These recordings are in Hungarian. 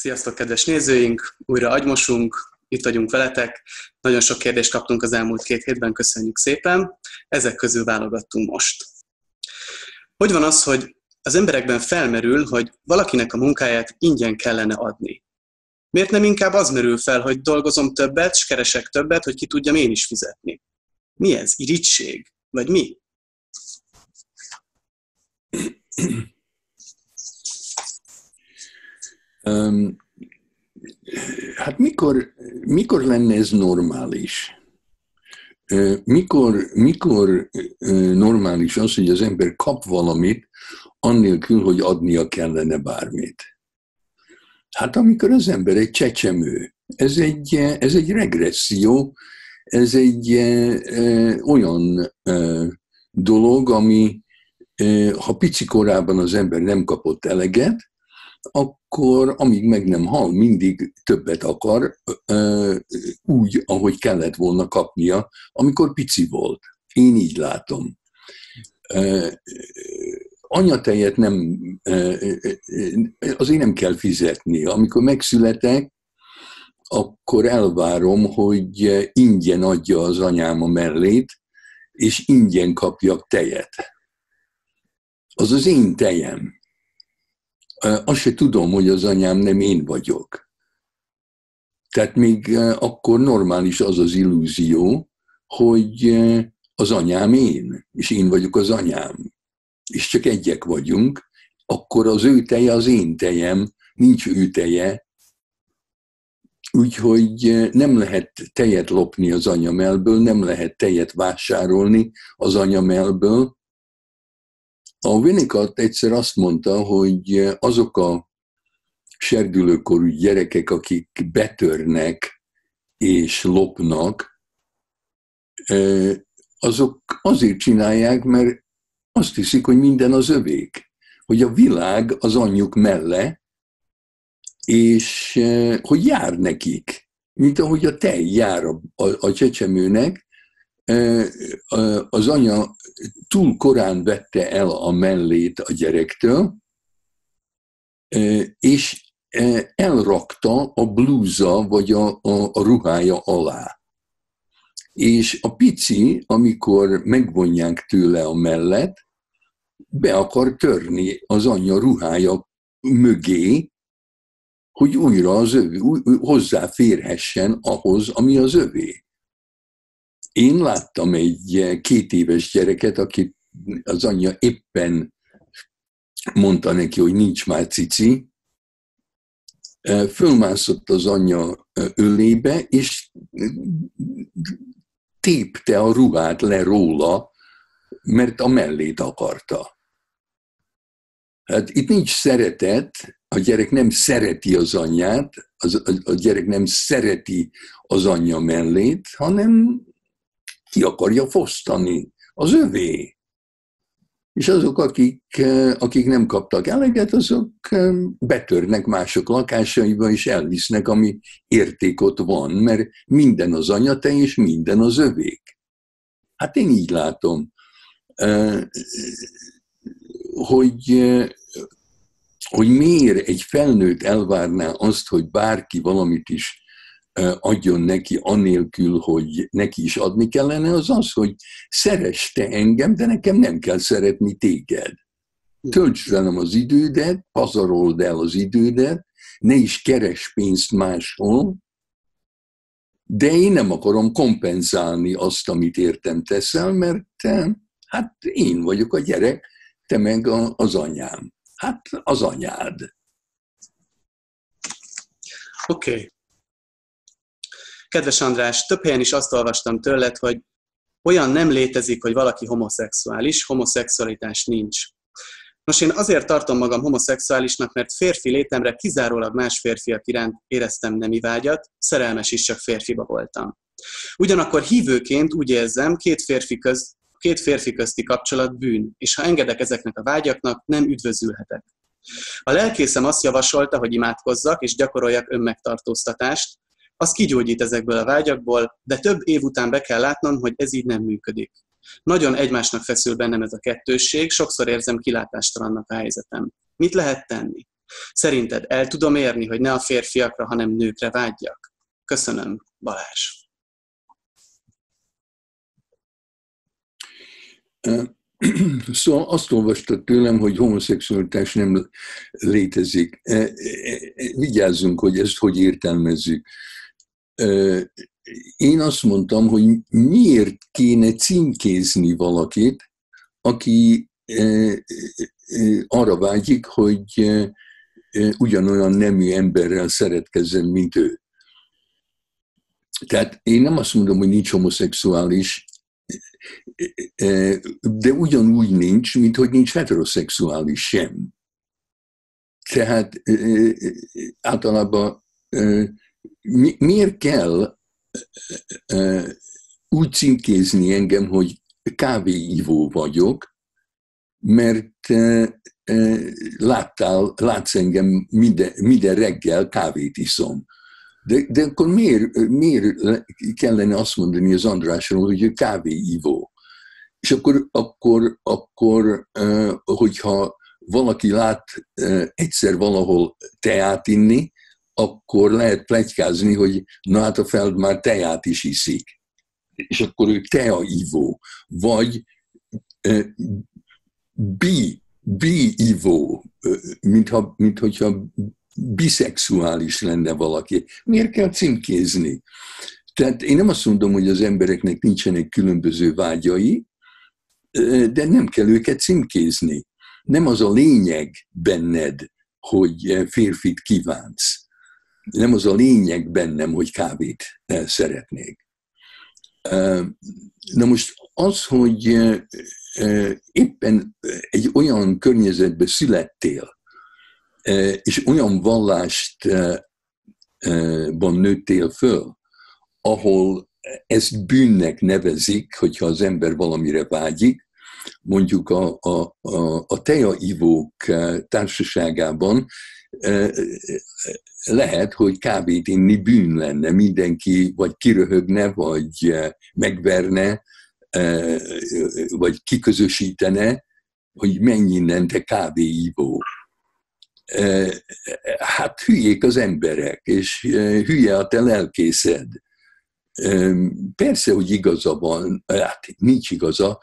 Sziasztok, kedves nézőink! Újra agymosunk, itt vagyunk veletek. Nagyon sok kérdést kaptunk az elmúlt két hétben, köszönjük szépen. Ezek közül válogattunk most. Hogy van az, hogy az emberekben felmerül, hogy valakinek a munkáját ingyen kellene adni? Miért nem inkább az merül fel, hogy dolgozom többet, és keresek többet, hogy ki tudjam én is fizetni? Mi ez? Irigység? Vagy mi? Hát mikor, mikor lenne ez normális? Mikor, mikor normális az, hogy az ember kap valamit, annélkül, hogy adnia kellene bármit? Hát amikor az ember egy csecsemő, ez egy, ez egy regresszió, ez egy olyan dolog, ami ha pici korában az ember nem kapott eleget, akkor amíg meg nem hal, mindig többet akar, úgy, ahogy kellett volna kapnia, amikor pici volt. Én így látom. Anyatejet nem, azért nem kell fizetni. Amikor megszületek, akkor elvárom, hogy ingyen adja az anyám a mellét, és ingyen kapjak tejet. Az az én tejem azt se tudom, hogy az anyám nem én vagyok. Tehát még akkor normális az az illúzió, hogy az anyám én, és én vagyok az anyám, és csak egyek vagyunk, akkor az ő teje az én tejem, nincs ő teje, úgyhogy nem lehet tejet lopni az anyamelből, nem lehet tejet vásárolni az anyamelből, a Winnicott egyszer azt mondta, hogy azok a serdülőkorú gyerekek, akik betörnek és lopnak, azok azért csinálják, mert azt hiszik, hogy minden az övék. Hogy a világ az anyjuk melle, és hogy jár nekik. Mint ahogy a tej jár a, a, a csecsemőnek, az anya túl korán vette el a mellét a gyerektől, és elrakta a blúza vagy a, a, a ruhája alá. És a pici, amikor megvonják tőle a mellet, be akar törni az anyja ruhája mögé, hogy újra az övé, hozzáférhessen ahhoz, ami az övé. Én láttam egy két éves gyereket, akit az anyja éppen mondta neki, hogy nincs már cici, fölmászott az anyja ölébe, és tépte a ruhát le róla, mert a mellét akarta. Hát itt nincs szeretet, a gyerek nem szereti az anyját, az, a, a gyerek nem szereti az anyja mellét, hanem ki akarja fosztani. Az övé. És azok, akik, akik nem kaptak eleget, azok betörnek mások lakásaiba, és elvisznek, ami érték ott van, mert minden az anyate, és minden az övék. Hát én így látom, hogy, hogy miért egy felnőtt elvárná azt, hogy bárki valamit is adjon neki anélkül, hogy neki is adni kellene, az az, hogy szeress te engem, de nekem nem kell szeretni téged. Töltsd velem az idődet, pazarold el az idődet, ne is keres pénzt máshol, de én nem akarom kompenzálni azt, amit értem teszel, mert te, hát én vagyok a gyerek, te meg a, az anyám. Hát az anyád. Oké. Okay. Kedves András, több helyen is azt olvastam tőled, hogy olyan nem létezik, hogy valaki homoszexuális, homoszexualitás nincs. Nos, én azért tartom magam homoszexuálisnak, mert férfi létemre kizárólag más férfiak iránt éreztem nemi vágyat, szerelmes is csak férfiba voltam. Ugyanakkor hívőként úgy érzem, két férfi, köz, két férfi közti kapcsolat bűn, és ha engedek ezeknek a vágyaknak, nem üdvözülhetek. A lelkészem azt javasolta, hogy imádkozzak és gyakoroljak önmegtartóztatást, az kigyógyít ezekből a vágyakból, de több év után be kell látnom, hogy ez így nem működik. Nagyon egymásnak feszül bennem ez a kettősség, sokszor érzem kilátástalannak a helyzetem. Mit lehet tenni? Szerinted el tudom érni, hogy ne a férfiakra, hanem nőkre vágyjak? Köszönöm, Balázs. Szóval azt olvastad tőlem, hogy homoszexualitás nem létezik. Vigyázzunk, hogy ezt hogy értelmezzük. Én azt mondtam, hogy miért kéne címkézni valakit, aki arra vágyik, hogy ugyanolyan nemű emberrel szeretkezzen, mint ő. Tehát én nem azt mondom, hogy nincs homoszexuális, de ugyanúgy nincs, mint hogy nincs heteroszexuális sem. Tehát általában miért kell úgy címkézni engem, hogy kávéívó vagyok, mert láttál, látsz engem minden, minden reggel kávét iszom. De, de akkor miért, miért kellene azt mondani az Andrásról, hogy ő kávéívó? És akkor, akkor, akkor hogyha valaki lát egyszer valahol teát inni, akkor lehet plegykázni, hogy na hát a Feld már teát is iszik. És akkor ő teaívó. Vagy bi, bi-ívó, mintha, mint hogyha biszexuális lenne valaki. Miért kell címkézni? Tehát én nem azt mondom, hogy az embereknek nincsenek különböző vágyai, de nem kell őket címkézni. Nem az a lényeg benned, hogy férfit kívánsz. Nem az a lényeg bennem, hogy kávét szeretnék. Na most az, hogy éppen egy olyan környezetbe születtél, és olyan vallástban nőttél föl, ahol ezt bűnnek nevezik, hogyha az ember valamire vágyik, mondjuk a, a, a, a tejaivók társaságában lehet, hogy kávét inni bűn lenne, mindenki vagy kiröhögne, vagy megverne, vagy kiközösítene, hogy menj innen, te kávéívó hát hülyék az emberek, és hülye a te lelkészed. Persze, hogy igaza van, hát nincs igaza,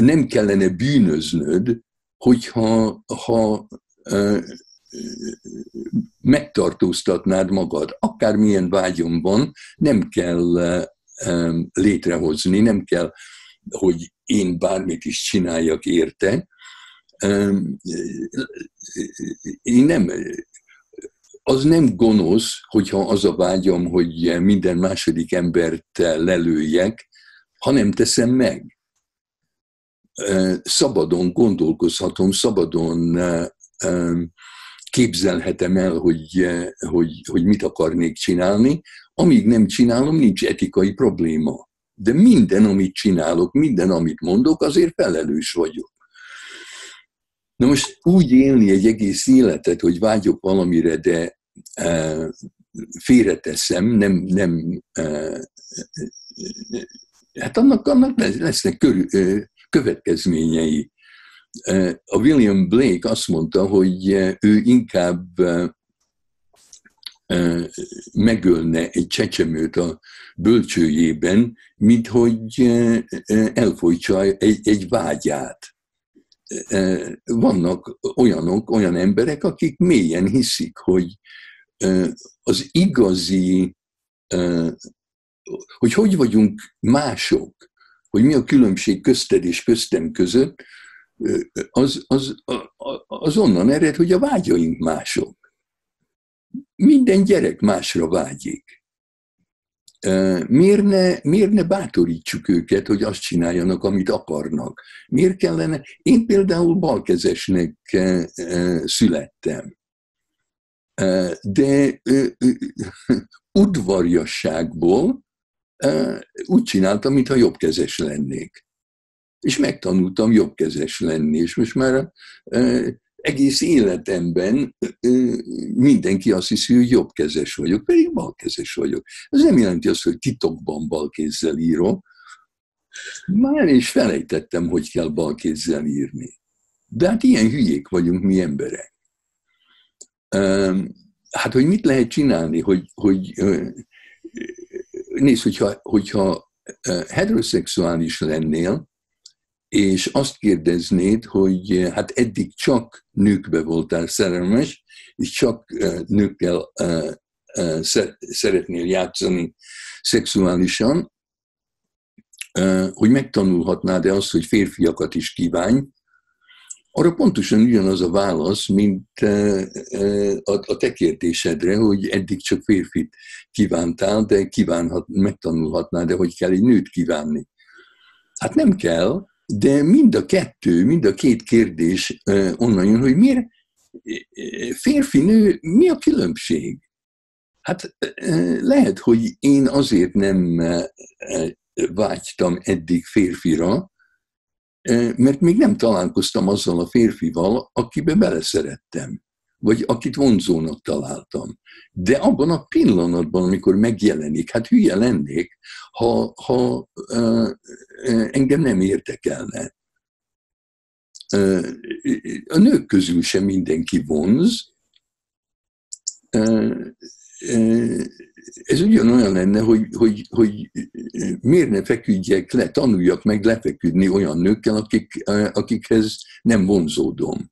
nem kellene bűnöznöd, hogyha ha megtartóztatnád magad. Akármilyen vágyom van, nem kell létrehozni, nem kell, hogy én bármit is csináljak érte, én nem, az nem gonosz, hogyha az a vágyam, hogy minden második embert lelőjek, ha nem teszem meg. Szabadon gondolkozhatom, szabadon képzelhetem el, hogy, hogy, hogy mit akarnék csinálni. Amíg nem csinálom, nincs etikai probléma. De minden, amit csinálok, minden, amit mondok, azért felelős vagyok. Na most úgy élni egy egész életet, hogy vágyok valamire, de e, félreteszem, nem, nem e, hát annak, annak lesznek körül, következményei. A William Blake azt mondta, hogy ő inkább megölne egy csecsemőt a bölcsőjében, mint hogy elfolytsa egy, egy vágyát. Vannak olyanok, olyan emberek, akik mélyen hiszik, hogy az igazi, hogy hogy vagyunk mások, hogy mi a különbség közted és köztem között, az, az, az onnan ered, hogy a vágyaink mások. Minden gyerek másra vágyik. Miért ne, miért ne bátorítsuk őket, hogy azt csináljanak, amit akarnak? Miért kellene? Én például balkezesnek születtem. De udvarjasságból úgy csináltam, mintha jobbkezes lennék. És megtanultam jobbkezes lenni, és most már egész életemben mindenki azt hiszi, hogy jobbkezes vagyok, pedig balkezes vagyok. Ez nem jelenti azt, hogy titokban balkézzel írok. Már is felejtettem, hogy kell balkézzel írni. De hát ilyen hülyék vagyunk mi emberek. Hát, hogy mit lehet csinálni, hogy, hogy nézd, hogyha, hogyha heteroszexuális lennél, és azt kérdeznéd, hogy hát eddig csak nőkbe voltál szerelmes, és csak nőkkel szeretnél játszani szexuálisan, hogy megtanulhatnád-e azt, hogy férfiakat is kívánj, arra pontosan ugyanaz a válasz, mint a te kérdésedre, hogy eddig csak férfit kívántál, de kívánhat, megtanulhatnád, de hogy kell egy nőt kívánni. Hát nem kell, de mind a kettő, mind a két kérdés onnan jön, hogy miért férfi-nő, mi a különbség? Hát lehet, hogy én azért nem vágytam eddig férfira, mert még nem találkoztam azzal a férfival, akibe beleszerettem, vagy akit vonzónak találtam. De abban a pillanatban, amikor megjelenik, hát hülye lennék, ha, ha engem nem érdekelne. A nők közül sem mindenki vonz, ez ugyanolyan lenne, hogy, hogy, hogy miért ne feküdjek le, tanuljak meg lefeküdni olyan nőkkel, akik, akikhez nem vonzódom.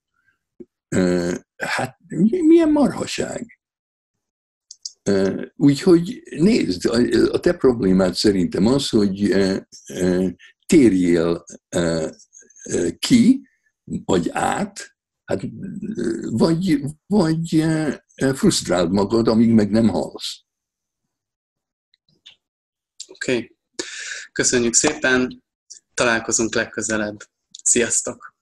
Hát milyen marhaság. Úgyhogy nézd, a te problémád szerintem az, hogy térjél ki, vagy át, hát, vagy, vagy frusztráld magad, amíg meg nem halsz. Oké. Okay. Köszönjük szépen. Találkozunk legközelebb. Sziasztok!